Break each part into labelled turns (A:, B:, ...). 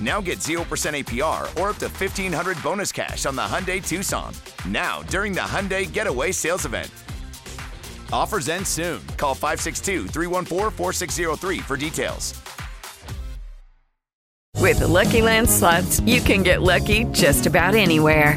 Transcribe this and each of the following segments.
A: Now get 0% APR or up to 1500 bonus cash on the Hyundai Tucson. Now, during the Hyundai Getaway Sales Event. Offers end soon. Call 562 314 4603 for details.
B: With the Lucky Land slots, you can get lucky just about anywhere.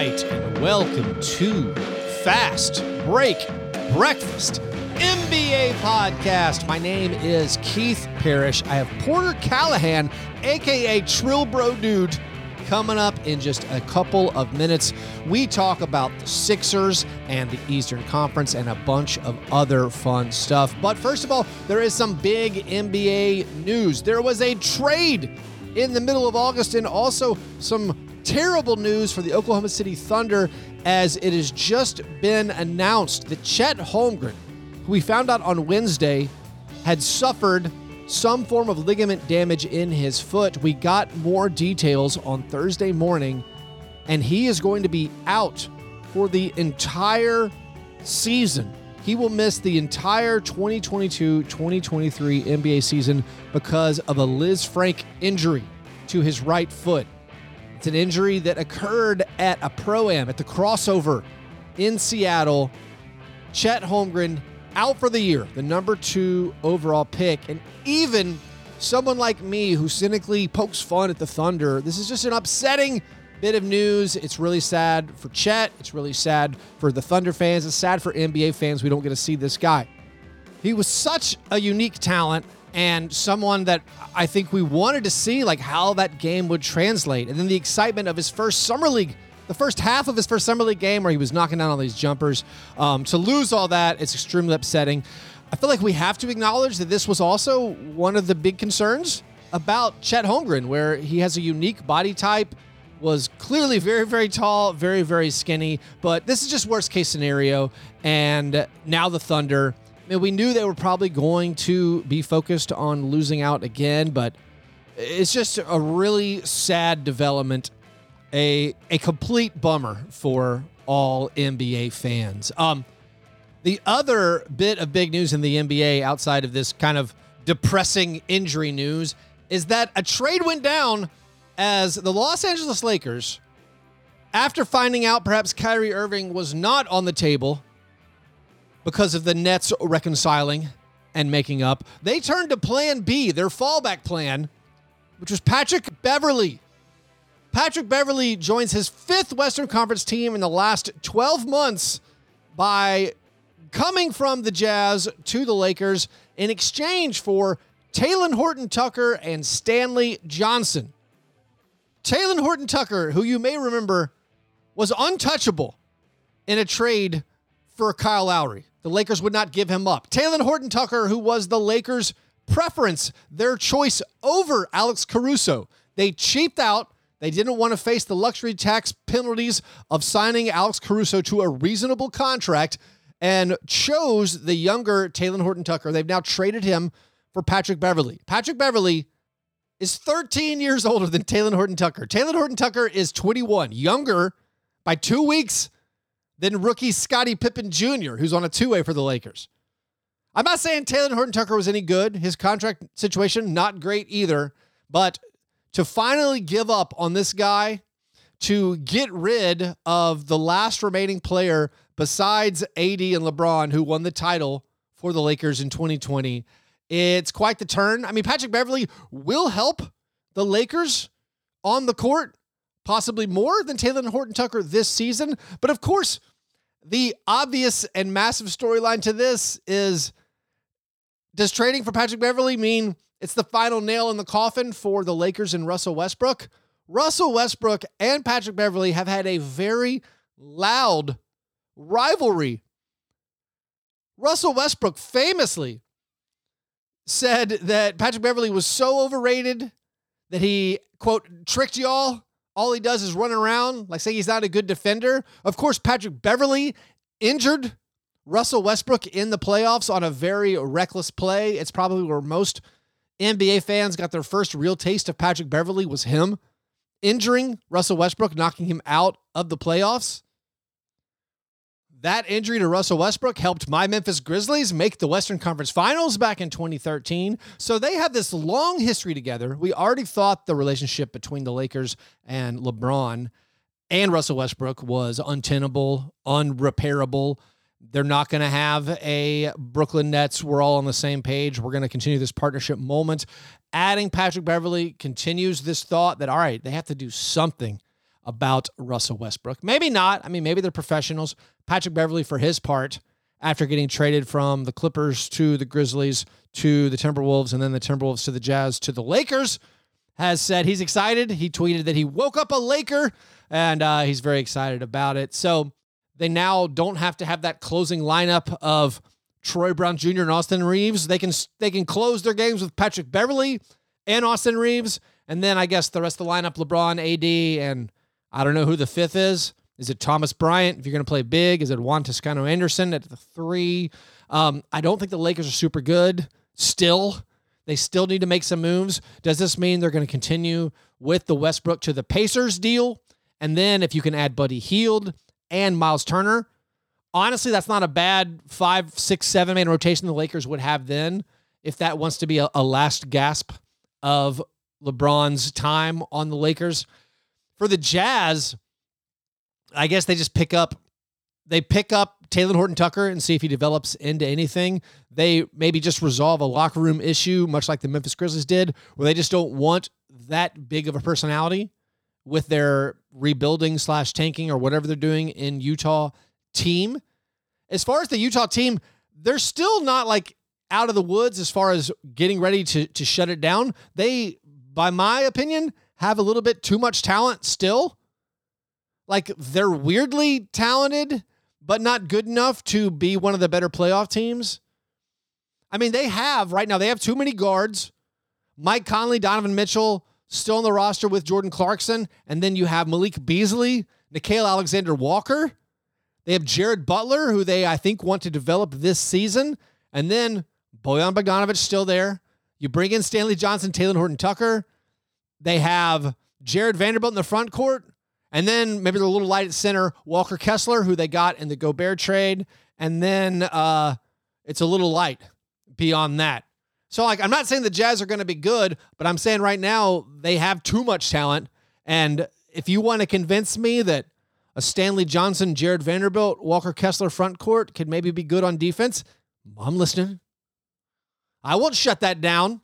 C: And welcome to Fast Break Breakfast NBA podcast. My name is Keith Parrish. I have Porter Callahan, aka Trill Bro Dude, coming up in just a couple of minutes. We talk about the Sixers and the Eastern Conference and a bunch of other fun stuff. But first of all, there is some big NBA news. There was a trade in the middle of August and also some terrible news for the Oklahoma City Thunder as it has just been announced that Chet Holmgren, who we found out on Wednesday, had suffered some form of ligament damage in his foot. We got more details on Thursday morning, and he is going to be out for the entire season. He will miss the entire 2022 2023 NBA season because of a Lisfranc injury to his right foot. It's an injury that occurred at a pro am at the Crawsover in Seattle. Chet Holmgren out for the year, the number two overall pick. And even someone like me who cynically pokes fun at the Thunder, this is just an upsetting bit of news. It's really sad for Chet. It's really sad for the Thunder fans. It's sad for NBA fans. We don't get to see this guy. He was such a unique talent and someone that I think we wanted to see like how that game would translate. And then the excitement of his first summer league, the first half of his first summer league game where he was knocking down all these jumpers. Um, to lose all that, it's extremely upsetting. I feel like we have to acknowledge that this was also one of the big concerns about Chet Holmgren, where he has a unique body type, was clearly very, very tall, very, very skinny. But this is just worst case scenario. And now the Thunder Mean, we knew they were probably going to be focused on losing out again, but it's just a really sad development, a a complete bummer for all NBA fans. Um, the other bit of big news in the NBA outside of this kind of depressing injury news is that a trade went down as the Los Angeles Lakers, after finding out perhaps Kyrie Irving was not on the table because of the Nets reconciling and making up, they turned to plan B, their fallback plan, which was Patrick Beverley. Patrick Beverley joins his fifth Western Conference team in the last 12 months by coming from the Jazz to the Lakers in exchange for Talen Horton Tucker and Stanley Johnson. Talen Horton Tucker, who you may remember was untouchable in a trade for Kyle Lowry. The Lakers would not give him up. Talen Horton Tucker, who was the Lakers' preference, their choice over Alex Caruso. They cheaped out. They didn't want to face the luxury tax penalties of signing Alex Caruso to a reasonable contract and chose the younger Talen Horton Tucker. They've now traded him for Patrick Beverley. Patrick Beverley is 13 years older than Talen Horton Tucker. Talen Horton Tucker is 21, younger by two weeks than rookie Scottie Pippen Jr., who's on a two way for the Lakers. I'm not saying Taylor Horton Tucker was any good. His contract situation, not great either. But to finally give up on this guy, to get rid of the last remaining player besides AD and LeBron, who won the title for the Lakers in 2020, it's quite the turn. I mean, Patrick Beverley will help the Lakers on the court, possibly more than Taylor Horton Tucker this season. But of course, the obvious and massive storyline to this is does trading for Patrick Beverley mean it's the final nail in the coffin for the Lakers and Russell Westbrook? Russell Westbrook and Patrick Beverley have had a very loud rivalry. Russell Westbrook famously said that Patrick Beverley was so overrated that he, quote, tricked y'all. All he does is run around, like say he's not a good defender. Of course, Patrick Beverley injured Russell Westbrook in the playoffs on a very reckless play. It's probably where most NBA fans got their first real taste of Patrick Beverley was him injuring Russell Westbrook, knocking him out of the playoffs. That injury to Russell Westbrook helped my Memphis Grizzlies make the Western Conference Finals back in 2013. So they have this long history together. We already thought the relationship between the Lakers and LeBron and Russell Westbrook was untenable, unrepairable. They're not going to have a Brooklyn Nets. We're all on the same page. We're going to continue this partnership moment. Adding Patrick Beverley continues this thought that, all right, they have to do something about Russell Westbrook. Maybe not. I mean, maybe they're professionals. Patrick Beverley, for his part, after getting traded from the Clippers to the Grizzlies to the Timberwolves and then the Timberwolves to the Jazz to the Lakers, has said he's excited. He tweeted that he woke up a Laker and uh, he's very excited about it. So they now don't have to have that closing lineup of Troy Brown Jr. and Austin Reaves. They can they can close their games with Patrick Beverley and Austin Reaves, and then I guess the rest of the lineup: LeBron, AD, and I don't know who the fifth is. Is it Thomas Bryant? If you're going to play big, is it Juan Toscano Anderson at the three? Um, I don't think the Lakers are super good still. They still need to make some moves. Does this mean they're going to continue with the Westbrook to the Pacers deal? And then if you can add Buddy Hield and Myles Turner, honestly, that's not a bad five, six, seven man rotation the Lakers would have then if that wants to be a, a last gasp of LeBron's time on the Lakers. For the Jazz, I guess they just pick up they pick up Taylor Horton Tucker and see if he develops into anything. They maybe just resolve a locker room issue, much like the Memphis Grizzlies did, where they just don't want that big of a personality with their rebuilding slash tanking or whatever they're doing in Utah team. As far as the Utah team, they're still not like out of the woods as far as getting ready to to shut it down. They, by my opinion, have a little bit too much talent still. Like they're weirdly talented, but not good enough to be one of the better playoff teams. I mean, they have right now, they have too many guards. Mike Conley, Donovan Mitchell, still on the roster with Jordan Clarkson. And then you have Malik Beasley, Nickeil Alexander Walker. They have Jared Butler, who they, I think, want to develop this season. And then Bojan Bogdanovic still there. You bring in Stanley Johnson, Taylor Horton Tucker. They have Jarred Vanderbilt in the front court. And then maybe a little light at center, Walker Kessler, who they got in the Gobert trade. And then uh, it's a little light beyond that. So, like, I'm not saying the Jazz are going to be good, but I'm saying right now they have too much talent. And if you want to convince me that a Stanley Johnson, Jarred Vanderbilt, Walker Kessler front court could maybe be good on defense, I'm listening. I won't shut that down.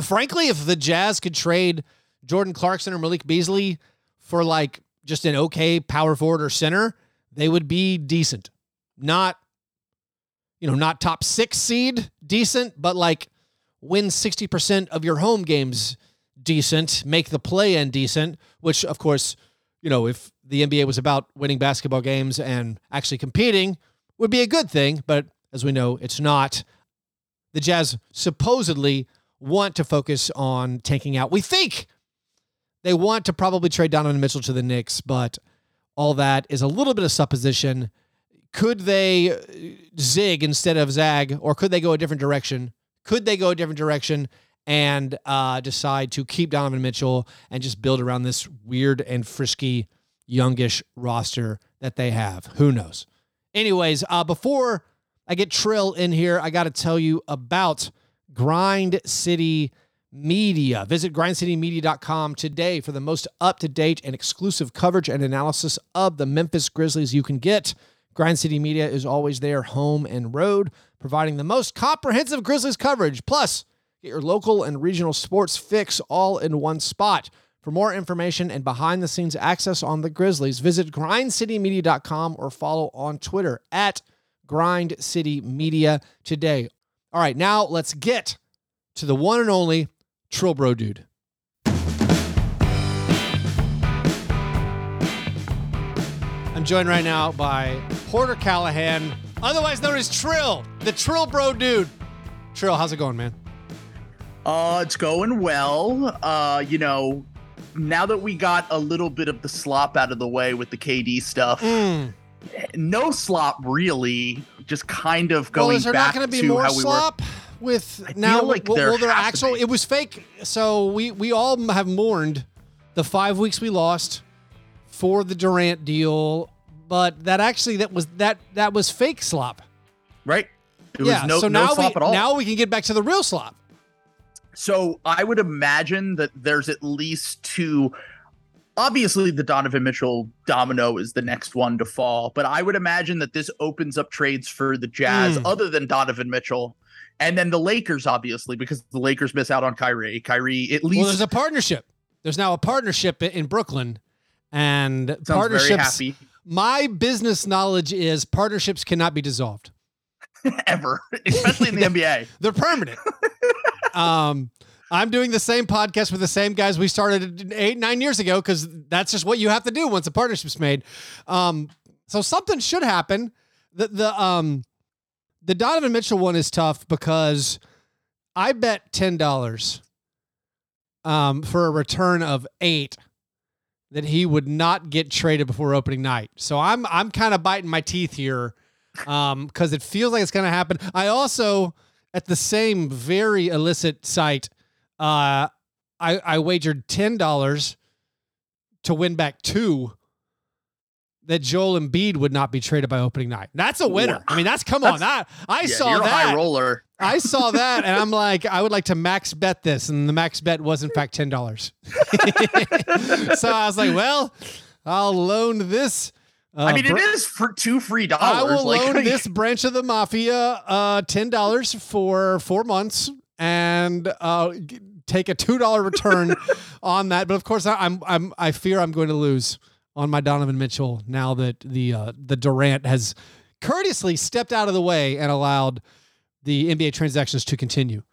C: Frankly, if the Jazz could trade Jordan Clarkson or Malik Beasley for like just an okay power forward or center, they would be decent. Not, you know, not top six seed decent, but like win 60% of your home games decent, make the play in decent, which of course, you know, if the NBA was about winning basketball games and actually competing, would be a good thing. But as we know, it's not. The Jazz supposedly want to focus on tanking out. We think they want to probably trade Donovan Mitchell to the Knicks, but all that is a little bit of supposition. Could they uh, zig instead of zag, or could they go a different direction? Could they go a different direction and uh, decide to keep Donovan Mitchell and just build around this weird and frisky, youngish roster that they have? Who knows? Anyways, uh, before I get Trill in here. I got to tell you about Grind City Media. Visit grindcitymedia.com today for the most up to date and exclusive coverage and analysis of the Memphis Grizzlies you can get. Grind City Media is always there, home and road, providing the most comprehensive Grizzlies coverage. Plus, get your local and regional sports fix all in one spot. For more information and behind the scenes access on the Grizzlies, visit grindcitymedia.com or follow on Twitter at Grind City Media today. All right, now let's get to the one and only Trill Bro Dude. I'm joined right now by Porter Callahan, otherwise known as Trill, the Trill Bro Dude. Trill, how's it going, man?
D: Uh, it's going well. Uh, you know, now that we got a little bit of the slop out of the way with the KD stuff,
C: Mm.
D: No slop really. Just kind of
C: Well,
D: going
C: is there
D: back
C: not going to be more
D: how we
C: slop with
D: I
C: now?
D: like
C: will,
D: there
C: will there actual? It was fake. So we we all have mourned the five weeks we lost for the Durant deal, but that actually that was that that was fake slop.
D: Right? It
C: yeah.
D: was no,
C: so
D: no
C: now
D: slop
C: we
D: at all.
C: now we can get back to the real slop.
D: So I would imagine that there's at least two. Obviously, the Donovan Mitchell domino is the next one to fall, but I would imagine that this opens up trades for the Jazz
C: Mm.
D: other than Donovan Mitchell. And then the Lakers, obviously, because the Lakers miss out on Kyrie. Kyrie, at least.
C: Well, there's a partnership. There's now a partnership in Brooklyn, and
D: sounds very
C: partnerships.
D: happy
C: My business knowledge is partnerships cannot be dissolved.
D: ever, especially in the NBA.
C: They're permanent. um, I'm doing the same podcast with the same guys we started eight, nine years ago because that's just what you have to do once a partnership's made. Um, so something should happen. The the um the Donovan Mitchell one is tough because I bet ten dollars um for a return of eight that he would not get traded before opening night. So I'm I'm kind of biting my teeth here um because it feels like it's gonna happen. I also at the same very illicit site, uh, I I wagered ten dollars to win back two. That Joel Embiid would not be traded by opening night. That's a winner. I mean, that's come on. That I
D: Yeah,
C: saw
D: you're
C: that.
D: high roller.
C: I saw that, and I'm like, I would like to max bet this, and the max bet was in fact ten dollars. so I was like, well, I'll loan this. Uh,
D: I mean, it is for two free dollars.
C: I will
D: like,
C: loan this branch of the mafia uh, ten dollars for four months and uh, take a two dollar return on that. But of course, I, I'm I'm I fear I'm going to lose on my Donovan Mitchell now that the uh, the Durant has courteously stepped out of the way and allowed the NBA transactions to continue.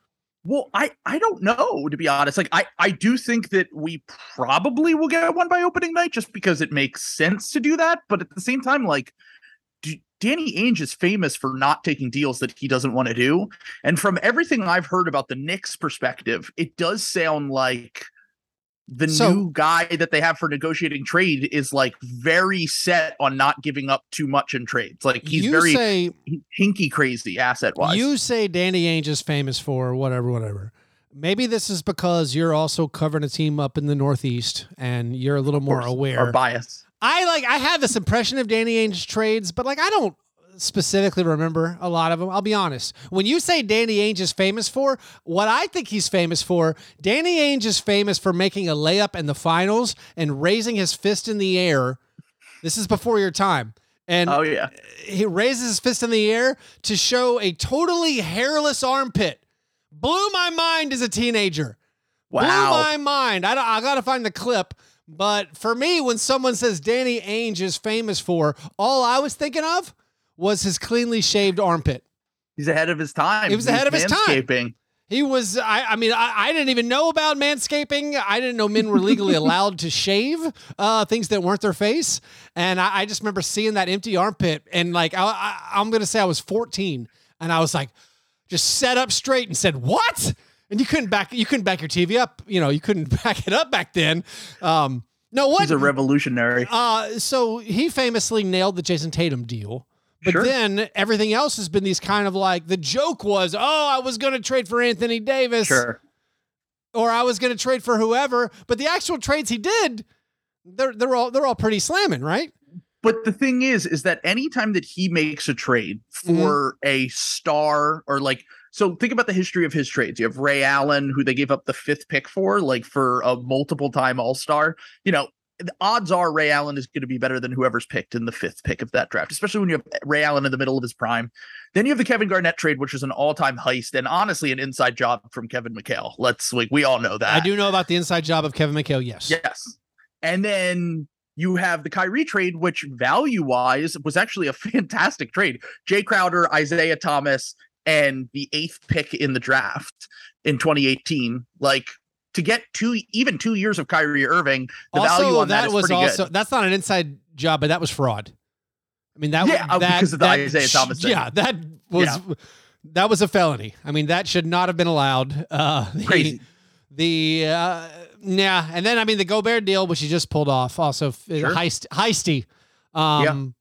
D: Well, I I don't know to be honest. Like I I do think that we probably will get one by opening night just because it makes sense to do that. But at the same time, like D- Danny Ainge is famous for not taking deals that he doesn't want to do. And from everything I've heard about the Knicks' perspective, it does sound like the
C: So-
D: new guy that they have for negotiating trade is like very set on not giving up too much in trades. Like he's
C: you
D: very
C: say
D: hinky crazy asset wise.
C: You say Danny Ainge is famous for whatever, whatever. Maybe this is because you're also covering a team up in the Northeast and you're a little more aware.
D: Our bias.
C: I like I have this impression of Danny Ainge trades, but like I don't specifically remember a lot of them. I'll be honest. When you say Danny Ainge is famous for, what I think he's famous for, Danny Ainge is famous for making a layup in the finals and raising his fist in the air. This is before your time. And
D: Oh yeah.
C: he raises his fist in the air to show a totally hairless armpit. Blew my mind as a teenager.
D: Wow.
C: Blew my mind. I, don't- I got to find the clip. But for me, when someone says Danny Ainge is famous for, all I was thinking of was his cleanly shaved armpit.
D: He's ahead of his time.
C: He was ahead of his time. He was, I, I mean, I, I didn't even know about manscaping. I didn't know men were legally allowed to shave uh, things that weren't their face. And I, I just remember seeing that empty armpit. And like, I, I, I'm going to say I was 14. And I was like, just sat up straight and said, What? And you couldn't back, you couldn't back your TV up. You know, you couldn't back it up back then. Um, no, what?
D: He's a revolutionary.
C: Uh, so he famously nailed the Jayson Tatum deal. But
D: Sure.
C: then everything else has been these kind of like the joke was, oh, I was going to trade for Anthony Davis
D: Sure.
C: or I was going to trade for whoever. But the actual trades he did, they're they're all they're all pretty slamming, right?
D: But the thing is, is that anytime that he makes a trade
C: Mm-hmm.
D: for a star or like, so think about the history of his trades. You have Ray Allen, who they gave up the fifth pick for, like for a multiple time All Star. You know, the odds are Ray Allen is going to be better than whoever's picked in the fifth pick of that draft, especially when you have Ray Allen in the middle of his prime. Then you have the Kevin Garnett trade, which is an all time heist and honestly an inside job from Kevin McHale. Let's like we all know that.
C: I do know about the inside job of Kevin McHale. Yes.
D: Yes. And then you have the Kyrie trade, which value wise was actually a fantastic trade. Jae Crowder, Isaiah Thomas, and the eighth pick in the draft in 2018. Like to get two, even two years of Kyrie Irving, the
C: also,
D: value on that, is
C: was
D: pretty
C: also
D: good.
C: that's not an inside job, but that was fraud. I mean that
D: Yeah, oh,
C: that,
D: because of the
C: that
D: Isaiah Thomas thing.
C: Yeah, that was that was a felony. I mean that should not have been allowed. Uh, the,
D: Crazy.
C: The uh, yeah, and then I mean the Gobert deal, which he just pulled off, also
D: Sure.
C: heist, heisty. Um,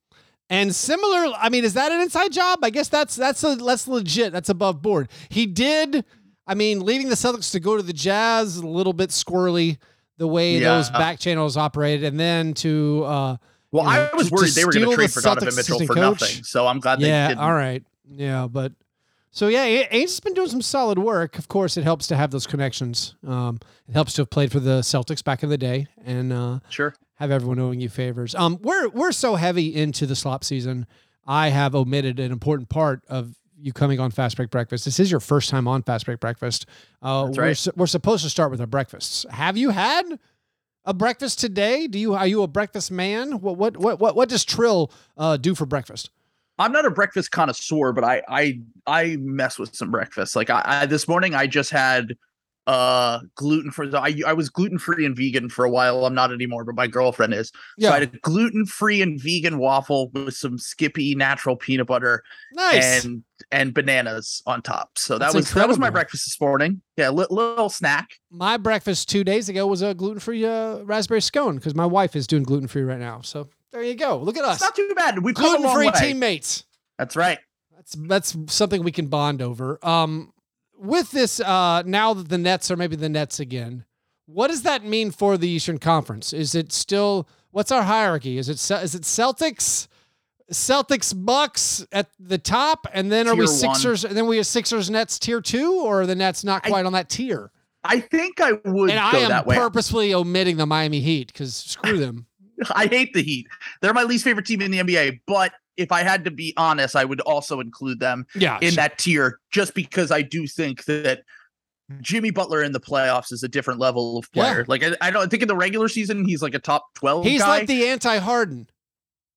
C: And similar, I mean, is that an inside job? I guess that's that's a that's legit. That's above board. He did. I mean, leaving the Celtics to go to the Jazz a little bit squirrely the way
D: Yeah.
C: those back channels operated, and then to uh,
D: Well,
C: you know,
D: I was worried they were going to trade
C: the
D: for Donovan Mitchell for
C: coach.
D: nothing. So I'm glad they
C: yeah,
D: didn't.
C: all right, yeah, but so yeah, Ainge has been doing some solid work. Of course, it helps to have those connections. Um, it helps to have played for the Celtics back in the day, and uh,
D: Sure.
C: have everyone owing you favors. Um, we're we're so heavy into the slop season. I have omitted an important part of you coming on Fast Break Breakfast. This is your first time on Fast Break Breakfast. Uh,
D: That's
C: we're,
D: right.
C: su- we're supposed to start with our breakfasts. Have you had a breakfast today? Do you are you a breakfast man? What what what what, what does Trill uh, do for breakfast?
D: I'm not a breakfast connoisseur, but I I I mess with some breakfast. Like I, I this morning I just had uh gluten free. I I was gluten free and vegan for a while. I'm not anymore, but my girlfriend is.
C: Yeah.
D: So I had a gluten free and vegan waffle with some Skippy natural peanut butter
C: Nice.
D: and and bananas on top. So that
C: That's
D: was that was my breakfast this morning. Yeah, li- little snack.
C: my breakfast two days ago was a gluten free uh, raspberry scone because my wife is doing gluten free right now. So there you go. Look at us,
D: It's not too bad. We've
C: gluten free teammates.
D: That's right.
C: That's that's something we can bond over. Um, with this, uh, now that the Nets are maybe the Nets again, what does that mean for the Eastern Conference? Is it still what's our hierarchy? Is it is it Celtics, Celtics, Bucks at the top, and then are we
D: Tier one.
C: Sixers, and then we have Sixers, Nets tier two, or are the Nets not
D: I-
C: quite on that tier?
D: I think I would
C: And I am purposefully omitting the Miami Heat because screw them.
D: I hate the Heat. They're my least favorite team in the NBA. But if I had to be honest, I would also include them
C: Yeah,
D: in
C: sure.
D: that tier just because I do think that Jimmy Butler in the playoffs is a different level of player.
C: Yeah.
D: Like I, I don't think in the regular season he's like a top 12
C: He's
D: guy.
C: like the anti-Harden.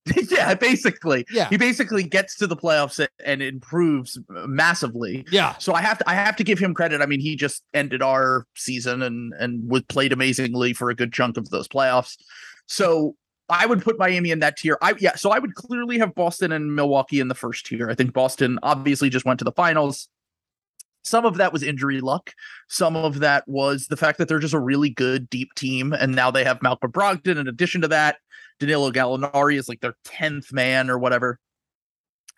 D: yeah, basically.
C: Yeah,
D: He basically gets to the playoffs and improves massively.
C: yeah.
D: So I have to I have to give him credit. I mean, he just ended our season and and was played amazingly for a good chunk of those playoffs. So I would put Miami in that tier. I yeah, so I would clearly have Boston and Milwaukee in the first tier. I think Boston obviously just went to the finals. Some of that was injury luck. Some of that was the fact that they're just a really good deep team, and now they have Malcolm Brogdon. In addition to that, Danilo Gallinari is like their tenth man or whatever.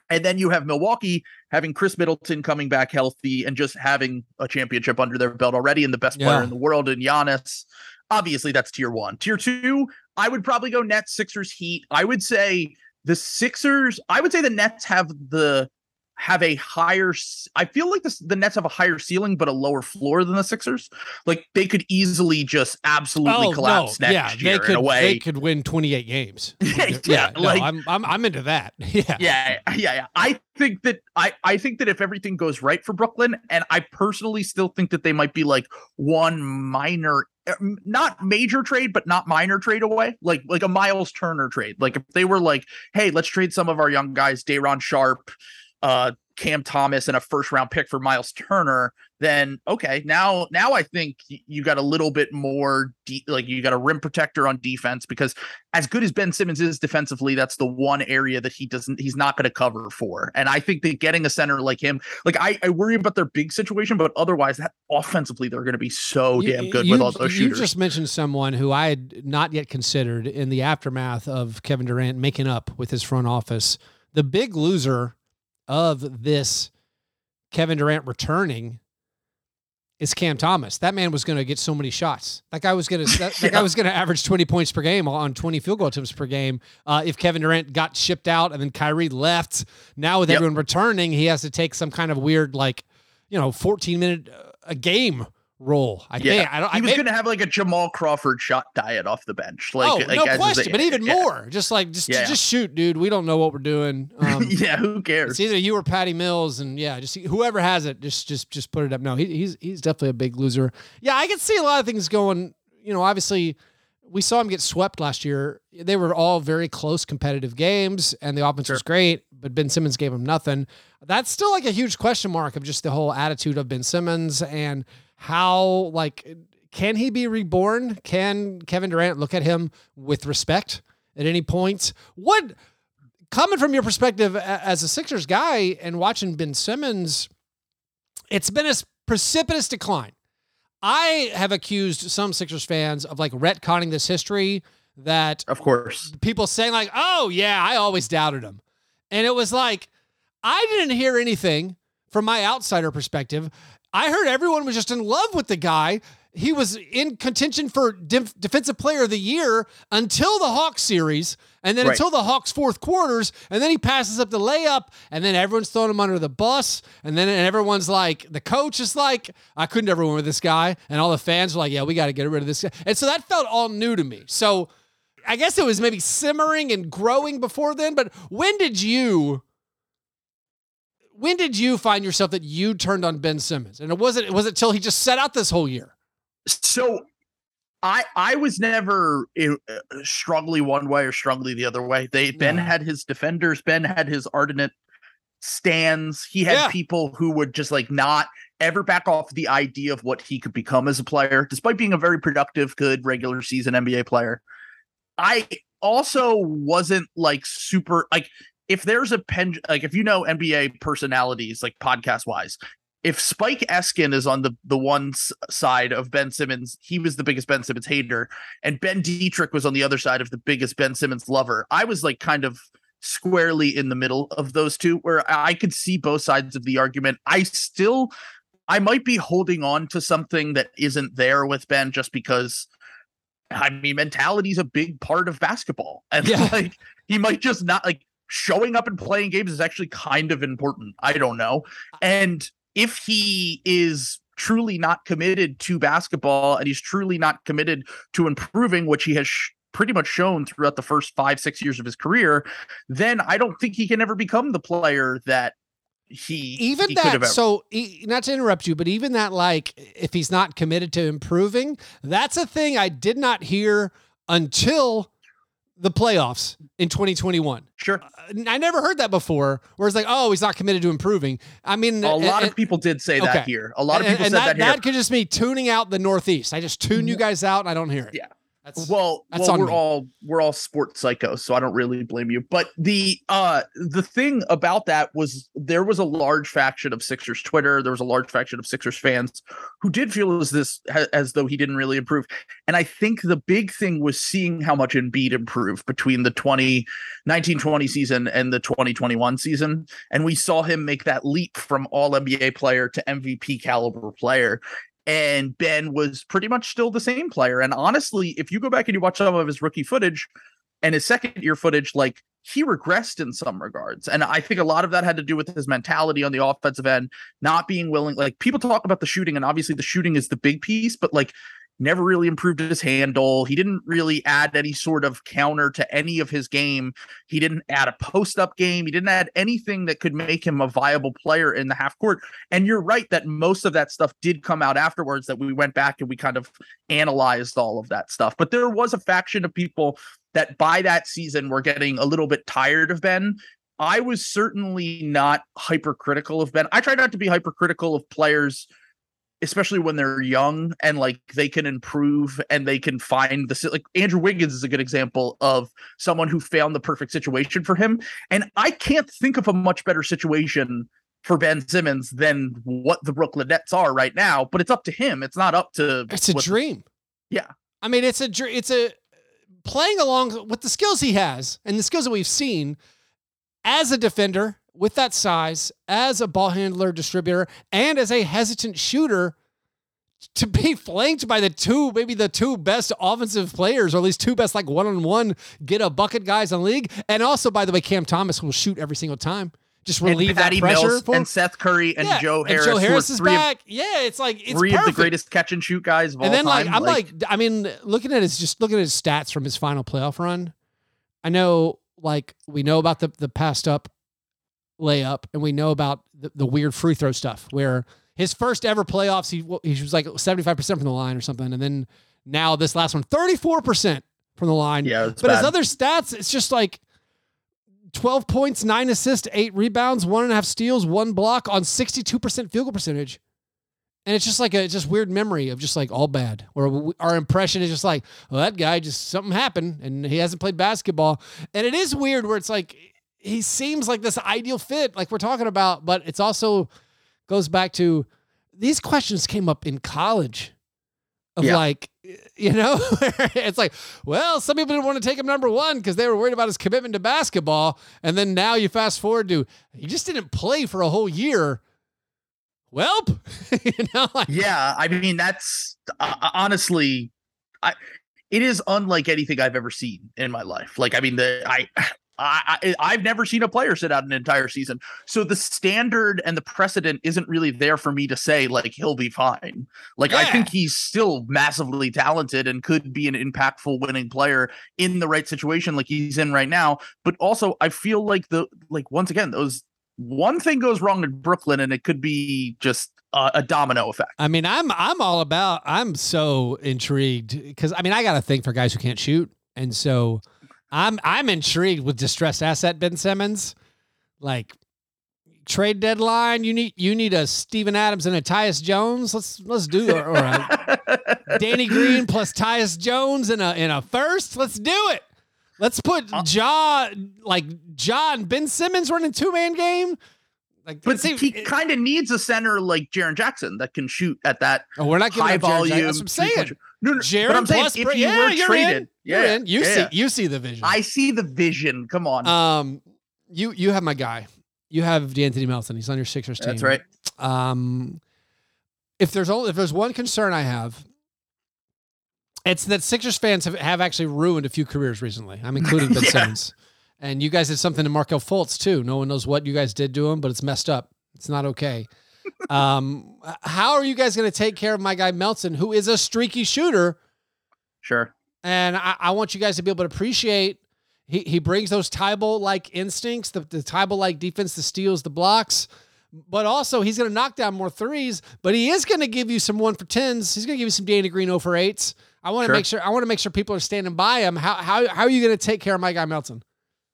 D: And then you have Milwaukee having Khris Middleton coming back healthy and just having a championship under their belt already and the best player in the world in Giannis. Obviously, that's tier one. Tier two, I would probably go Nets, Sixers, Heat. I would say the Sixers, I would say the Nets have the have a higher I feel like this the Nets have a higher ceiling but a lower floor than the Sixers. Like they could easily just absolutely oh, collapse next
C: Oh, yeah,
D: year
C: they could
D: in a way.
C: they could win 28 games.
D: Yeah,
C: yeah, no,
D: like-
C: I'm I'm I'm into that. Yeah.
D: yeah, yeah, yeah. I think that I I think that if everything goes right for Brooklyn, and I personally still think that they might be like one minor, not major trade, but not minor trade away, like like a Myles Turner trade. Like if they were like, hey, let's trade some of our young guys, Day'Ron Sharpe, uh, Cam Thomas, and a first round pick for Myles Turner. Then okay, now now I think you got a little bit more de- like you got a rim protector on defense because as good as Ben Simmons is defensively, that's the one area that he doesn't he's not going to cover for. And I think that getting a center like him, like I, I worry about their big situation, but otherwise that offensively they're going to be so
C: You-
D: damn good
C: you,
D: with all those shooters.
C: You just mentioned someone who I had not yet considered in the aftermath of Kevin Durant making up with his front office. The big loser of this Kevin Durant returning is Cam Thomas. That man was going to get so many shots. That guy was going to that, that guy was going to average 20 points per game on 20 field goal attempts per game. Uh, if Kevin Durant got shipped out and then Kyrie left, now with
D: Yep.
C: everyone returning, he has to take some kind of weird like, you know, 14 minute uh, a game role. I
D: Yeah,
C: think I don't.
D: he
C: I
D: was going to have like a Jamal Crawford shot diet off the bench. Like,
C: oh,
D: like
C: no question, but even
D: yeah.
C: more, just like just
D: Yeah.
C: just shoot, dude. We don't know what we're doing. Um,
D: yeah, who cares?
C: It's either you or Patty Mills, and yeah, just whoever has it, just just just put it up. No, he, he's he's definitely a big loser. Yeah, I can see a lot of things going. You know, obviously, we saw him get swept last year. They were all very close, competitive games, and the offense was great. But Ben Simmons gave him nothing. That's still like a huge question mark of just the whole attitude of Ben Simmons and how like can he be reborn? Can Kevin Durant look at him with respect at any point? What coming from your perspective as a Sixers guy and watching Ben Simmons, it's been a precipitous decline. I have accused some Sixers fans of like retconning this history that
D: Of course.
C: people saying like, "Oh yeah, I always doubted him," and it was like I didn't hear anything from my outsider perspective. I heard everyone was just in love with the guy. He was in contention for def- defensive player of the year until the Hawks series, and then
D: Right.
C: until the Hawks fourth quarters, and then he passes up the layup, and then everyone's throwing him under the bus, and then and everyone's like, the coach is like, I couldn't ever win with this guy, and all the fans were like, yeah, we got to get rid of this guy, and so that felt all new to me. So I guess it was maybe simmering and growing before then, but when did you when did you find yourself that you turned on Ben Simmons? And it wasn't it was it till he just set out this whole year?
D: So I I was never uh, strongly one way or strongly the other way. They Ben had his defenders, Ben had his ardent stands. He had
C: Yeah.
D: people who would just like not ever back off the idea of what he could become as a player, despite being a very productive, good regular season NBA player. I also wasn't like super like if there's a pen like if you know NBA personalities like podcast wise, if Spike Eskin is on the the one side of Ben Simmons, he was the biggest Ben Simmons hater, and Ben Detrick was on the other side of the biggest Ben Simmons lover. I was like kind of squarely in the middle of those two, where I could see both sides of the argument. I still, I might be holding on to something that isn't there with Ben just because. I mean, mentality is a big part of basketball, and
C: Yeah.
D: like he might just not like showing up and playing games is actually kind of important. I don't know. And if he is truly not committed to basketball and he's truly not committed to improving, which he has sh- pretty much shown throughout the first five, six years of his career, then I don't think he can ever become the player that he
C: Even
D: he
C: that so e- not to interrupt you, but even that like if he's not committed to improving, that's a thing I did not hear until the playoffs in 2021.
D: sure.
C: Uh, I never heard that before. Where it's like, oh, he's not committed to improving. I mean,
D: A lot
C: and-
D: of people did say that here. A lot of people
C: and
D: said
C: that,
D: here.
C: that, could just be tuning out the Northeast. I just tune you guys out and I don't hear it.
D: Yeah.
C: That's
D: well,
C: that's
D: well we're
C: me.
D: all we're all sports psychos, so I don't really blame you. But the uh the thing about that was there was a large faction of Sixers Twitter, there was a large faction of Sixers fans who did feel as this as though he didn't really improve. And I think the big thing was seeing how much Embiid improved between the 20 1920 season and the 2021 season, and we saw him make that leap from all NBA player to MVP caliber player and Ben was pretty much still the same player. And honestly, if you go back and you watch some of his rookie footage and his second year footage, like he regressed in some regards. And I think a lot of that had to do with his mentality on the offensive end, not being willing. Like people talk about the shooting, and obviously the shooting is the big piece, but like never really improved his handle. He didn't really add any sort of counter to any of his game. He didn't add a post up game. He didn't add anything that could make him a viable player in the half court. And you're right that most of that stuff did come out afterwards that we went back and we kind of analyzed all of that stuff. But there was a faction of people that by that season were getting a little bit tired of Ben. I was certainly not hypercritical of Ben. I try not to be hypercritical of players especially when they're young and like they can improve and they can find the like Andrew Wiggins is a good example of someone who found the perfect situation for him and I can't think of a much better situation for Ben Simmons than what the Brooklyn Nets are right now but it's up to him it's not up to
C: It's a
D: what-
C: dream.
D: Yeah.
C: I mean, it's a dr- it's a playing along with the skills he has and the skills that we've seen as a defender with that size, as a ball handler, distributor, and as a hesitant shooter. to be flanked by the two, maybe the two best offensive players, or at least two best like one on one get a bucket guys in the league. And also, by the way, Cam Thomas will shoot every single time. Just relieve
D: and Patty
C: that pressure
D: Mills and Seth Curry and
C: Yeah,
D: Joe Harris.
C: Joe Harris is
D: three of-
C: back. yeah, it's like it's
D: three of the greatest catch and shoot guys of all
C: And then like
D: time.
C: I'm like, I mean, looking at his just looking at his stats from his final playoff run. I know like we know about the the passed up layup and we know about the, the weird free throw stuff where his first ever playoffs he he was like 75% from the line or something and then now this last one 34% from the line.
D: yeah,
C: But his other stats, it's just like 12 points, nine assists, eight rebounds, one and a half steals, one block on 62% field goal percentage. And it's just like a just weird memory of just like all bad. Where we, our impression is just like, well, that guy just something happened and he hasn't played basketball. And it is weird where it's like he seems like this ideal fit, like we're talking about, but it's also goes back to these questions came up in college of
D: Yeah.
C: like, you know, it's like, well, some people didn't want to take him number one because they were worried about his commitment to basketball. And then now you fast forward to he just didn't play for a whole year. Welp, you know, like,
D: yeah, I mean that's uh, honestly, I it is unlike anything I've ever seen in my life. Like I mean the I. I, I I've never seen a player sit out an entire season, so the standard and the precedent isn't really there for me to say like he'll be fine. Like I think he's still massively talented and could be an impactful winning player in the right situation, like he's in right now. But also, I feel like the like once again those one thing goes wrong in Brooklyn and it could be just a, a domino effect.
C: I mean, I'm I'm all about. I'm so intrigued because I mean, I got a thing for guys who can't shoot, and so I'm I'm intrigued with distressed asset Ben Simmons, like trade deadline. You need you need a Steven Adams and a Tyus Jones. Let's let's do or, or a Danny Green plus Tyus Jones in a in a first. Let's do it. Let's put
D: Uh,
C: Ja like John Ben Simmons running two man game. Like,
D: But
C: see,
D: he kind of needs a center like Jaren Jackson that can shoot at that
C: oh, we're not giving
D: high
C: up Jaren Jackson.
D: volume.
C: That's what I'm saying.
D: No, no,
C: Jared
D: I'm saying
C: plus
D: if you
C: yeah,
D: were
C: you're
D: traded,
C: in.
D: yeah,
C: You're in. You
D: yeah.
C: see, you see the vision.
D: I see the vision. Come on,
C: um, you you have my guy. You have De'Anthony Melton. He's on your Sixers team.
D: that's right.
C: Um, if there's only if there's one concern I have, it's that Sixers fans have, have actually ruined a few careers recently. I'm including Ben
D: Yeah.
C: Simmons, and you guys did something to Markelle Fultz too. No one knows what you guys did to him, but it's messed up. It's not okay. Um, how are you guys going to take care of my guy Melton, who is a streaky shooter?
D: Sure.
C: And I, I want you guys to be able to appreciate he, he brings those Thybulle like instincts, the, the Thybulle like defense, the steals, the blocks, but also he's going to knock down more threes, but he is going to give you some one for tens. He's going to give you some Danny Green 0 for eights. I want to
D: Sure.
C: make sure I want to make sure people are standing by him. How, how, how are you going to take care of my guy Melton?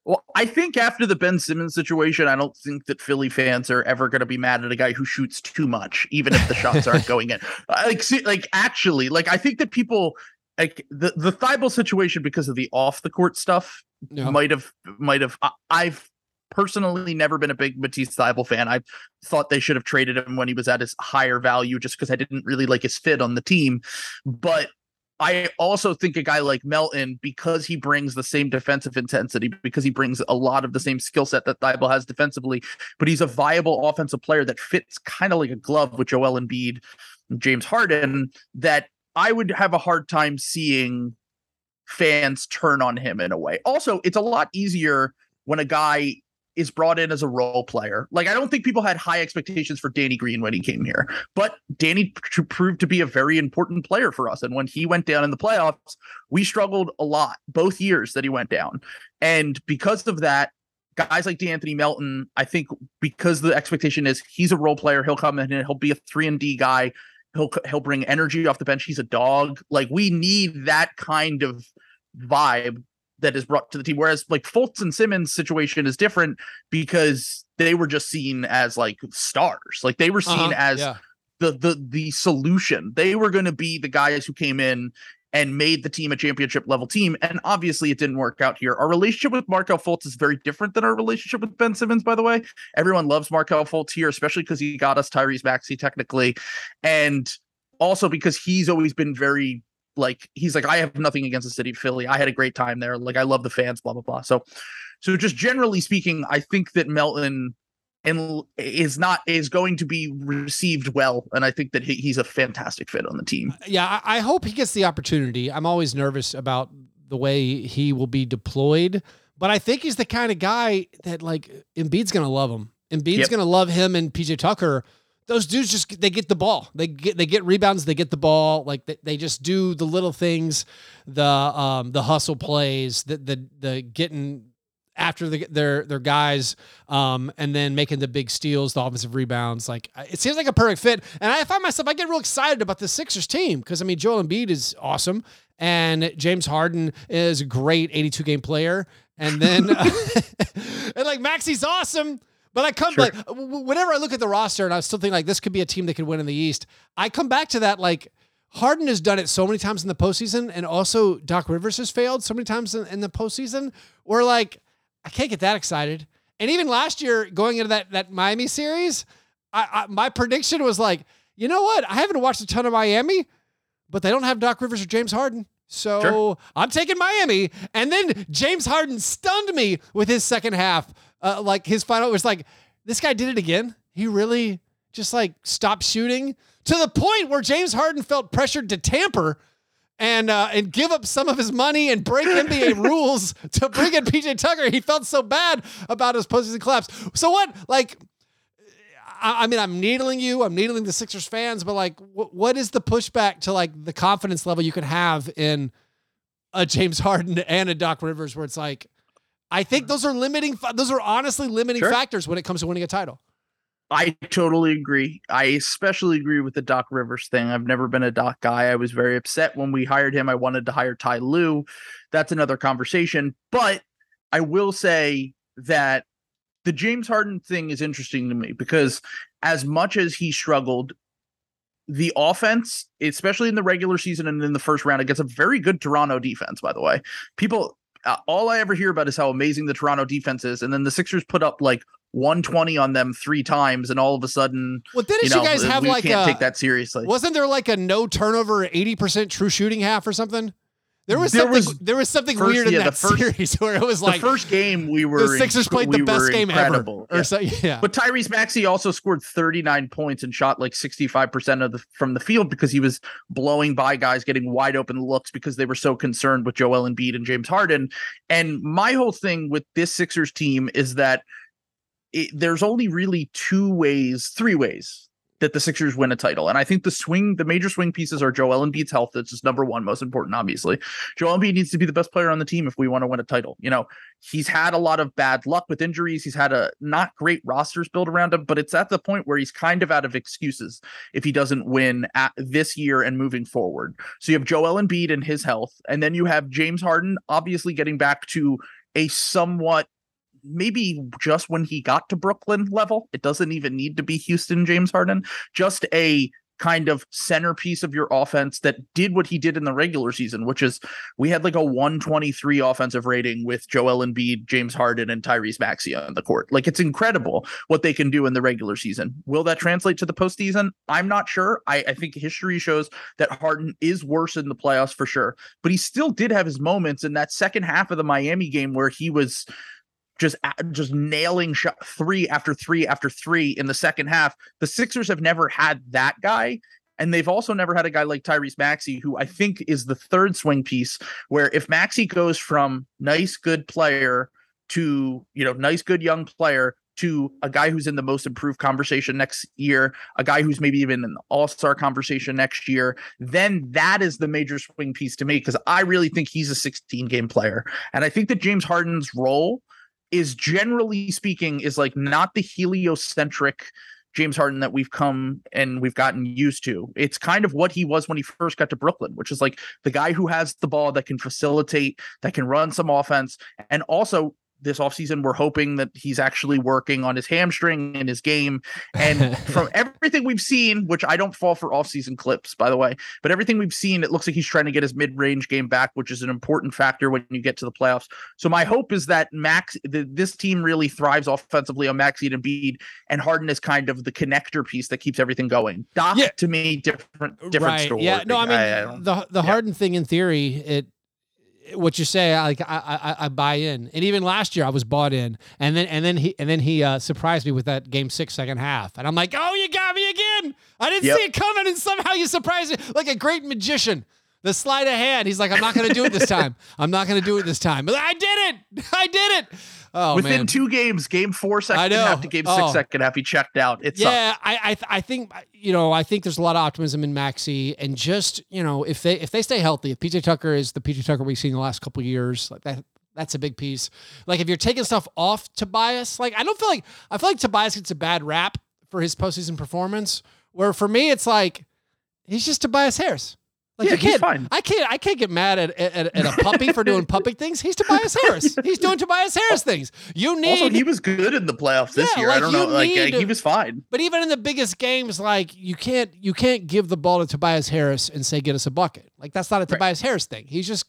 D: Well, I think after the Ben Simmons situation, I don't think that Philly fans are ever going to be mad at a guy who shoots too much, even if the shots aren't going in. Like, see, like actually, like I think that people like the the Thybulle situation because of the off the court stuff
C: No.
D: might have might have. I, I've personally never been a big Matisse Thybulle fan. I thought they should have traded him when he was at his higher value, just because I didn't really like his fit on the team. But I also think a guy like Melton, because he brings the same defensive intensity, because he brings a lot of the same skill set that Thybulle has defensively, but he's a viable offensive player that fits kind of like a glove with Joel Embiid, and James Harden, that I would have a hard time seeing fans turn on him in a way. Also, it's a lot easier when a guy is brought in as a role player. Like I don't think people had high expectations for Danny Green when he came here, but Danny pr- proved to be a very important player for us. And when he went down in the playoffs, we struggled a lot both years that he went down. And because of that, guys like De'Anthony Melton, I think because the expectation is he's a role player, he'll come in and he'll be a three and D guy. He'll he'll bring energy off the bench. He's a dog. Like we need that kind of vibe that is brought to the team. Whereas like Fultz and Simmons situation is different because they were just seen as like stars. Like they were seen
C: Uh-huh,
D: as
C: yeah.
D: the the the solution. They were going to be the guys who came in and made the team a championship level team. And obviously, it didn't work out here. Our relationship with Markelle Fultz is very different than our relationship with Ben Simmons. By the way, everyone loves Markelle Fultz here, especially because he got us Tyrese Maxey technically, and also because he's always been very like he's like I have nothing against the city of Philly. I had a great time there. Like I love the fans. Blah blah blah. So, so just generally speaking, I think that Melton and is not is going to be received well. And I think that he, he's a fantastic fit on the team.
C: Uh, yeah, I, I hope he gets the opportunity. I'm always nervous about the way he will be deployed, but I think he's the kind of guy that like Embiid's gonna love him. Embiid's
D: Yep.
C: gonna love him and PJ Tucker. Those dudes just they get the ball. They get they get rebounds. They get the ball. Like they, they just do the little things, the um the hustle plays, the the the getting after the, their their guys, um, and then making the big steals, the offensive rebounds. Like it seems like a perfect fit. And I find myself I get real excited about the Sixers team because I mean Joel Embiid is awesome, and James Harden is a great 82 game player, and then and like Maxey's awesome. But I come
D: Sure.
C: like whenever I look at the roster and I'm still thinking like this could be a team that could win in the East. I come back to that like Harden has done it so many times in the postseason, and also Doc Rivers has failed so many times in, in the postseason. Where like I can't get that excited. And even last year, going into that that Miami series, I, I my prediction was like, you know what? I haven't watched a ton of Miami, but they don't have Doc Rivers or James Harden. So
D: Sure.
C: I'm taking Miami. And then James Harden stunned me with his second half. Uh, like his final was like, this guy did it again. He really just like stopped shooting to the point where James Harden felt pressured to tamper and uh, and give up some of his money and break NBA rules to bring in PJ Tucker. He felt so bad about his postseason collapse. So what? Like, I, I mean, I'm needling you. I'm needling the Sixers fans, but like, wh- what is the pushback to like the confidence level you can have in a James Harden and a Doc Rivers, where it's like, I think those are limiting. Those are honestly limiting
D: Sure.
C: factors when it comes to winning a title.
D: I totally agree. I especially agree with the Doc Rivers thing. I've never been a Doc guy. I was very upset when we hired him. I wanted to hire Ty Lue. That's another conversation. But I will say that the James Harden thing is interesting to me because as much as he struggled, the offense, especially in the regular season and in the first round, against a very good Toronto defense, by the way. People, uh, all I ever hear about is how amazing the Toronto defense is. And then the Sixers put up like 120 on them three times, and all of a sudden,
C: Well, didn't
D: you
C: you, guys have
D: we
C: like
D: can't
C: a,
D: take that seriously.
C: Wasn't there like a no turnover, eighty percent true shooting half or something? There was
D: There
C: something.
D: was-
C: there was something
D: first-
C: weird in
D: yeah,
C: that
D: first-
C: series where it was like the
D: first game we were
C: the Sixers
D: inc-
C: played the
D: we
C: best game
D: incredible.
C: ever, or
D: Yeah.
C: so. Yeah,
D: But Tyrese Maxey also scored 39 points and shot like 65% of the from the field because he was blowing by guys, getting wide open looks because they were so concerned with Joel Embiid and James Harden. And my whole thing with this Sixers team is that it, there's only really two ways, three ways that the Sixers win a title. And I think the swing, the major swing pieces are Joel Embiid's health. That's just number one, most important, obviously. Joel Embiid needs to be the best player on the team if we want to win a title. You know, he's had a lot of bad luck with injuries. He's had a not great rosters built around him, but it's at the point where he's kind of out of excuses if he doesn't win at this year and moving forward. So you have Joel Embiid and his health, and then you have James Harden obviously getting back to a somewhat maybe just when he got to Brooklyn level. It doesn't even need to be Houston James Harden, just a kind of centerpiece of your offense that did what he did in the regular season, which is we had like a 123 offensive rating with Joel Embiid, James Harden, and Tyrese Maxey on the court. Like it's incredible what they can do in the regular season. Will that translate to the postseason? I'm not sure. I, I think history shows that Harden is worse in the playoffs for sure, but he still did have his moments in that second half of the Miami game where he was just just nailing shot three after three after three in the second half. The Sixers have never had that guy. And they've also never had a guy like Tyrese Maxey, who I think is the third swing piece, where if Maxey goes from nice, good player to, you know, nice, good young player to a guy who's in the most improved conversation next year, a guy who's maybe even in the all-star conversation next year, then that is the major swing piece to me because I really think he's a 16 game player. And I think that James Harden's role is generally speaking is like not the heliocentric James Harden that we've come and we've gotten used to. It's kind of what he was when he first got to Brooklyn, which is like the guy who has the ball that can facilitate, that can run some offense, and also this offseason we're hoping that he's actually working on his hamstring and his game and from everything we've seen which i don't fall for offseason clips by the way but everything we've seen it looks like he's trying to get his mid-range game back which is an important factor when you get to the playoffs so my hope is that max the, this team really thrives offensively on Maxey and Embiid, and harden is kind of the connector piece that keeps everything going doc
C: Yeah.
D: to me different different
C: right.
D: story
C: Yeah. No, I mean
D: don't-
C: the the
D: yeah.
C: Harden thing in theory, it what you say, like I, I I buy in, and even last year I was bought in, and then and then he and then he uh, surprised me with that game six second half, and I'm like, oh, you got me again. I didn't
D: Yep.
C: see it coming, and somehow you surprised me like a great magician. The sleight of hand. He's like, I'm not going to do it this time. I'm not going to do it this time. But I did it. I did it. Oh
D: Within
C: man.
D: two games, game four second
C: know.
D: half to game
C: Oh.
D: six second half, he checked out. It's
C: yeah, I I, th- I think you know I think there's a lot of optimism in Maxey, and just you know if they if they stay healthy, if PJ Tucker is the PJ Tucker we've seen the last couple of years, like that that's a big piece. Like if you're taking stuff off Tobias, like I don't feel like I feel like Tobias gets a bad rap for his postseason performance. Where for me it's like he's just Tobias Harris. Like
D: Yeah, he's fine.
C: I can't, I can't get mad at, at, at a puppy for doing puppy things. He's Tobias Harris. He's doing Tobias Harris things. You need
D: also he was good in the playoffs this
C: Yeah,
D: year. I
C: like,
D: don't
C: you
D: know, like
C: need-
D: he was fine.
C: but even in the biggest games, like you can't you can't give the ball to Tobias Harris and say get us a bucket. Like that's not a Tobias Harris thing. He's just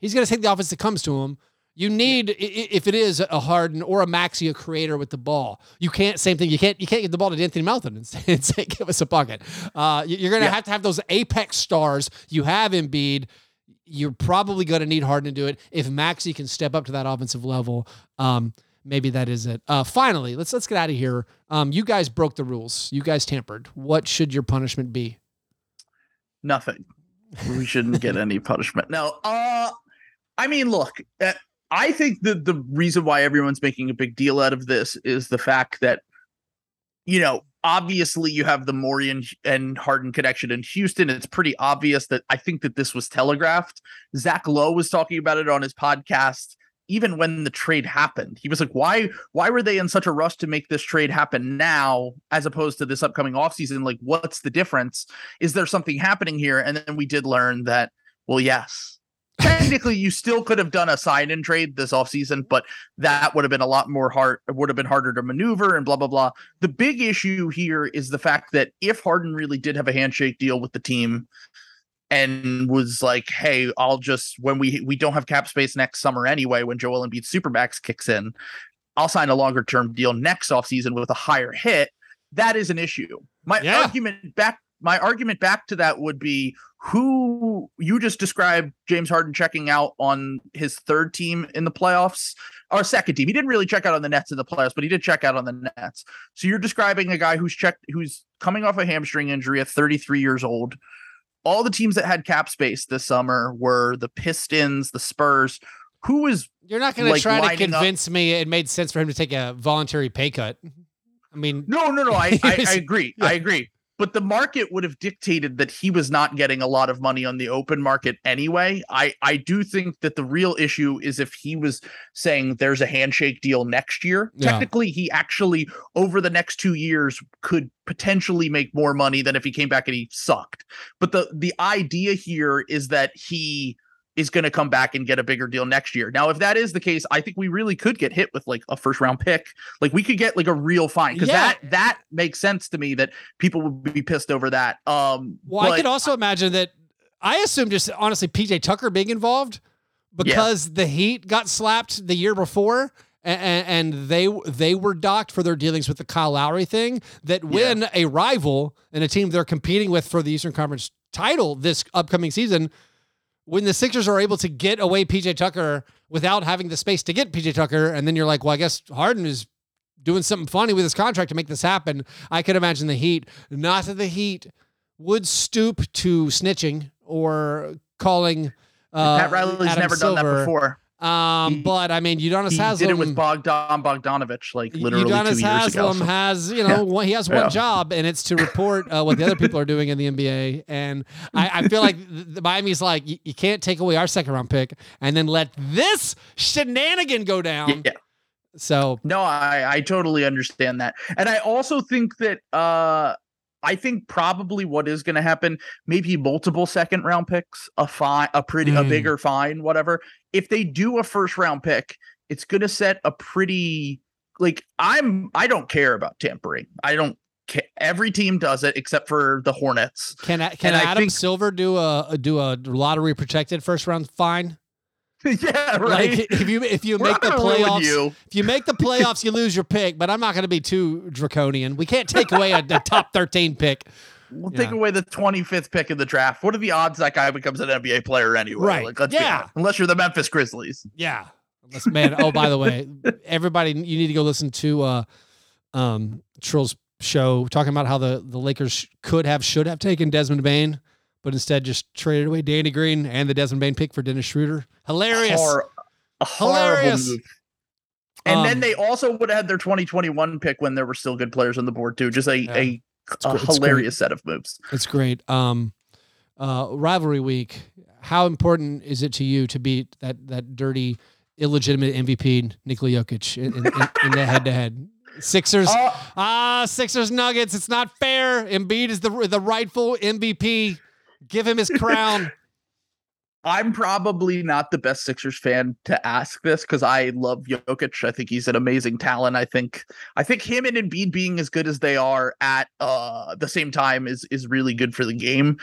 C: he's gonna take the offense that comes to him. You need i- if it is a Harden or a Maxey, a creator with the ball. You can't same thing. You can't you can't get the ball to Anthony Melton and say, and say give us a bucket. Uh, you- you're gonna
D: Yeah.
C: have to have those apex stars. You have Embiid. You're probably gonna need Harden to do it. If Maxey can step up to that offensive level, um, maybe that is it. Uh, finally, let's let's get out of here. Um, you guys broke the rules. You guys tampered. What should your punishment be?
D: Nothing. We shouldn't get any punishment. No. Uh I mean, look, uh, I think that the reason why everyone's making a big deal out of this is the fact that you know, obviously you have the Morey and Harden connection in Houston. It's pretty obvious that I think that this was telegraphed. Zach Lowe was talking about it on his podcast even when the trade happened. He was like, why why were they in such a rush to make this trade happen now as opposed to this upcoming offseason? Like, what's the difference? Is there something happening here? And then we did learn that, well, yes. Technically, you still could have done a sign in trade this offseason, but that would have been a lot more hard. It would have been harder to maneuver and blah, blah, blah. The big issue here is the fact that if Harden really did have a handshake deal with the team and was like, hey, I'll just, when we we don't have cap space next summer anyway, when Joel Embiid Supermax kicks in, I'll sign a longer term deal next offseason with a higher hit. That is an issue. My
C: Yeah.
D: argument back my argument back to that would be who you just described James Harden checking out on his third team in the playoffs or second team. He didn't really check out on the Nets in the playoffs, but he did check out on the Nets. So you're describing a guy who's checked who's coming off a hamstring injury at 33 years old. All the teams that had cap space this summer were the Pistons, the Spurs. Who was
C: You're not going to try to
D: lining up-
C: convince me it made sense for him to take a voluntary pay cut. I mean,
D: No, no, no. I, I, I agree.
C: Yeah.
D: I agree. But the market would have dictated that he was not getting a lot of money on the open market anyway. I, I do think that the real issue is if he was saying there's a handshake deal next year.
C: Yeah.
D: Technically, he actually over the next two years could potentially make more money than if he came back and he sucked. But the the idea here is that he is going to come back and get a bigger deal next year. Now, if that is the case, I think we really could get hit with like a first round pick. Like we could get like a real fine because
C: Yeah.
D: that that makes sense to me that people would be pissed over that. Um,
C: well, I could also imagine that. I assume just honestly PJ Tucker being involved because the Heat got slapped the year before. a- a- And they they were docked for their dealings with the Kyle Lowry thing. That when a rival and a team they're competing with for the Eastern Conference title this upcoming season, when the Sixers are able to get away PJ Tucker without having the space to get PJ Tucker, and then you're like, well, I guess Harden is doing something funny with his contract to make this happen. I could imagine the Heat, not that the Heat would stoop to snitching or calling. Uh,
D: Pat Riley's
C: Adam
D: never done that before.
C: Um,
D: He-
C: but I mean, Udonis
D: He
C: Haslam
D: did it with Bogdan Bogdanovic like literally
C: Udonis
D: two years ago.
C: Haslam
D: so-
C: has, you know,
D: Yeah.
C: one, he has one
D: Yeah.
C: job, and it's to report uh, what the other people are doing in the NBA. And I, I feel like the, Miami's like, you, you can't take away our second round pick and then let this shenanigan go down.
D: yeah.
C: So
D: No, I I totally understand that. And I also think that uh I think probably what is going to happen, maybe multiple second round picks, a fine, a pretty, a
C: Mm.
D: bigger fine, whatever. If they do a first round pick, it's going to set a pretty, like, I'm, I don't care about tampering. I don't care. Every team does it except for the Hornets.
C: can can
D: And
C: Adam
D: think-
C: Silver do a do a lottery protected first round fine?
D: yeah, right.
C: Like if you if you
D: We're
C: make the
D: not gonna ruin
C: playoffs,
D: you.
C: if you make the playoffs, you lose your pick. But I'm not going to be too draconian. We can't take away a, a top 13 pick.
D: we'll
C: Yeah.
D: take away the 25th pick in the draft. What are the odds that guy becomes an NBA player anyway?
C: Right.
D: Like, let's
C: Yeah.
D: Unless you're the Memphis Grizzlies.
C: Yeah. Unless, man. Oh, by the way, everybody, you need to go listen to uh, um, Trill's show talking about how the the Lakers could have, should have taken Desmond Bane, but instead just traded away Danny Green and the Desmond Bane pick for Dennis Schroeder. Hilarious.
D: Hor-
C: Hilarious.
D: move. And
C: Um,
D: then they also would have had their 2021 pick when there were still good players on the board too. Just a,
C: Yeah.
D: a, a hilarious set of moves.
C: It's great. Um, uh, rivalry week. How important is it to you to beat that that dirty, illegitimate MVP Nikola Jokic in, in, in, in the head to head? Sixers.
D: Uh,
C: Ah, Sixers Nuggets. It's not fair. Embiid is the the rightful MVP. Give him his crown.
D: I'm probably not the best Sixers fan to ask this because I love Jokic. I think he's an amazing talent. I think I think him and Embiid being as good as they are at uh the same time is is really good for the game.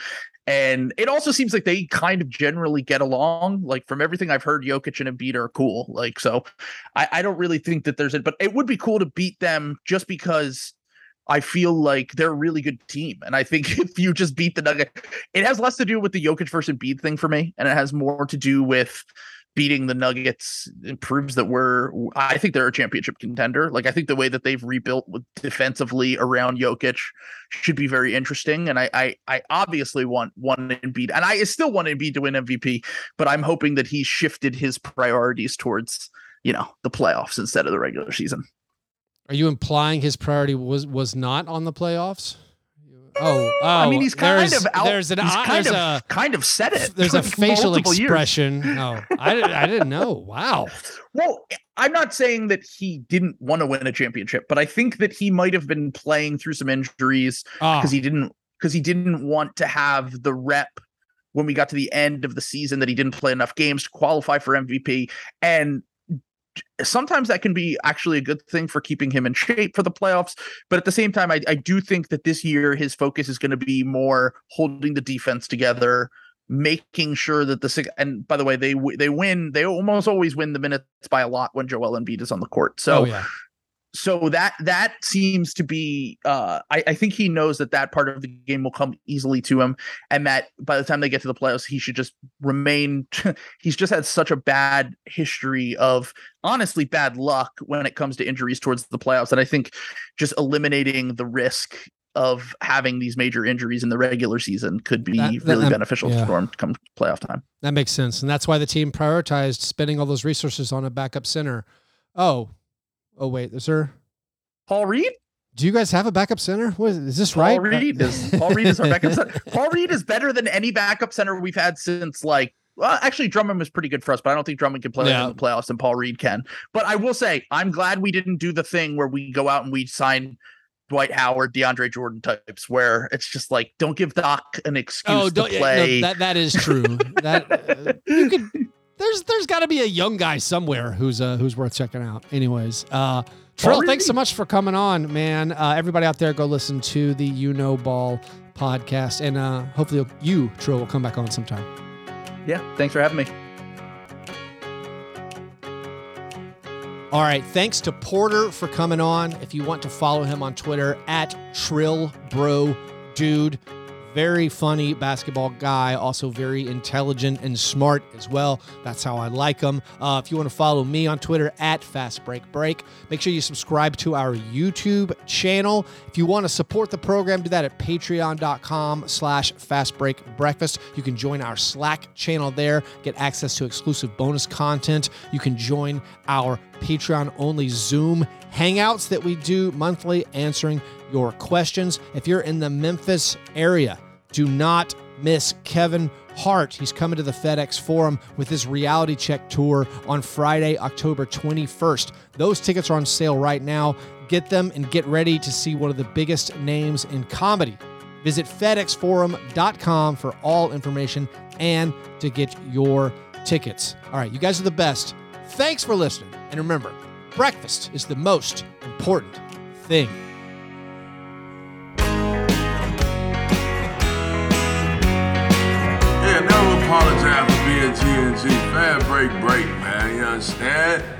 D: And it also seems like they kind of generally get along. Like from everything I've heard, Jokic and Embiid are cool. Like so, I, I don't really think that there's it, but it would be cool to beat them just because I feel like they're a really good team. And I think if you just beat the Nugget, it has less to do with the Jokic versus Embiid thing for me, and it has more to do with beating the Nuggets. It proves that we're. I think they're a championship contender. Like I think the way that they've rebuilt defensively around Jokic should be very interesting. And I, I, I obviously want one Embiid, and I still want Embiid to win MVP, but I'm hoping that he shifted his priorities towards you know the playoffs instead of the regular season.
C: Are you implying his priority was was not on the playoffs? Oh, oh
D: I mean, oh, he's kind of out.
C: There's an
D: he's kind
C: there's
D: of
C: a
D: kind of said it.
C: there's a facial
D: years.
C: expression. Oh, I didn't, I didn't know. Wow.
D: Well, I'm not saying that he didn't want to win a championship, but I think that he might have been playing through some injuries ah.
C: Oh,
D: because he didn't because he didn't want to have the rep when we got to the end of the season that he didn't play enough games to qualify for MVP and sometimes that can be actually a good thing for keeping him in shape for the playoffs but at the same time I, I do think that this year his focus is going to be more holding the defense together making sure that the and by the way they they win they almost always win the minutes by a lot when Joel Embiid is on the court so
C: oh yeah.
D: So that that seems to be uh I, I think he knows that that part of the game will come easily to him and that by the time they get to the playoffs he should just remain he's just had such a bad history of honestly bad luck when it comes to injuries towards the playoffs and i think just eliminating the risk of having these major injuries in the regular season could be
C: That- that-
D: really beneficial
C: yeah.
D: for him come playoff time
C: That makes sense, and that's why the team prioritized spending all those resources on a backup center. Oh, oh wait, is there?
D: paul reed
C: Do you guys have a backup center? What is, is this
D: Paul
C: right?
D: Reed is Paul Reed is our backup center. Paul Reed is better than any backup center we've had since like well, actually Drummond was pretty good for us, but I don't think Drummond can play
C: Yeah.
D: in the playoffs and Paul Reed can. But I will say I'm glad we didn't do the thing where we go out and we sign Dwight Howard, DeAndre Jordan types, where it's just like don't give Doc an excuse
C: Oh,
D: to play.
C: no, that that is true. that uh, you could. There's there's got to be a young guy somewhere who's uh who's worth checking out. Anyways, uh, Trill, thanks so much for coming on, man. Uh, everybody out there, go listen to the You Know Ball podcast, and uh, hopefully you, Trill, will come back on sometime.
D: yeah, thanks for having me.
C: All right. Thanks to Porter for coming on. If you want to follow him on Twitter at Trill Bro Dude. Very funny basketball guy, also very intelligent and smart as well. That's how I like him. Uh, if you want to follow me on Twitter at Fast Break Break, make sure you subscribe to our YouTube channel. If you want to support the program, do that at patreon.com slash Fast Break Breakfast. You can join our Slack channel there, get access to exclusive bonus content. You can join our Patreon only Zoom hangouts that we do monthly, answering your questions. If you're in the Memphis area, do not miss Kevin Hart. He's coming to the FedEx Forum with his reality check tour on Friday, October 21st. Those tickets are on sale right now. Get them and get ready to see one of the biggest names in comedy. Visit FedExForum.com for all information and to get your tickets. All right, you guys are the best. Thanks for listening. And remember, breakfast is the most important thing.
E: Yeah, never apologize for being TNG. Fan break, break, man. You understand?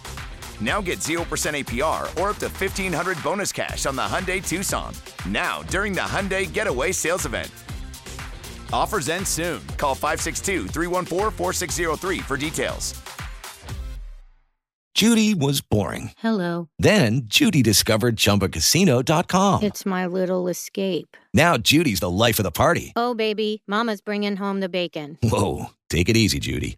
A: Now get 0% APR or up to 1500 bonus cash on the Hyundai Tucson. Now, during the Hyundai Getaway Sales Event. Offers end soon. Call 562 314 4603 for details.
F: Judy was boring.
G: Hello.
F: Then Judy discovered ChumbaCasino.com.
G: It's my little escape.
F: Now Judy's the life of the party.
G: Oh, baby, Mama's bringing home the bacon.
F: Whoa, take it easy, Judy.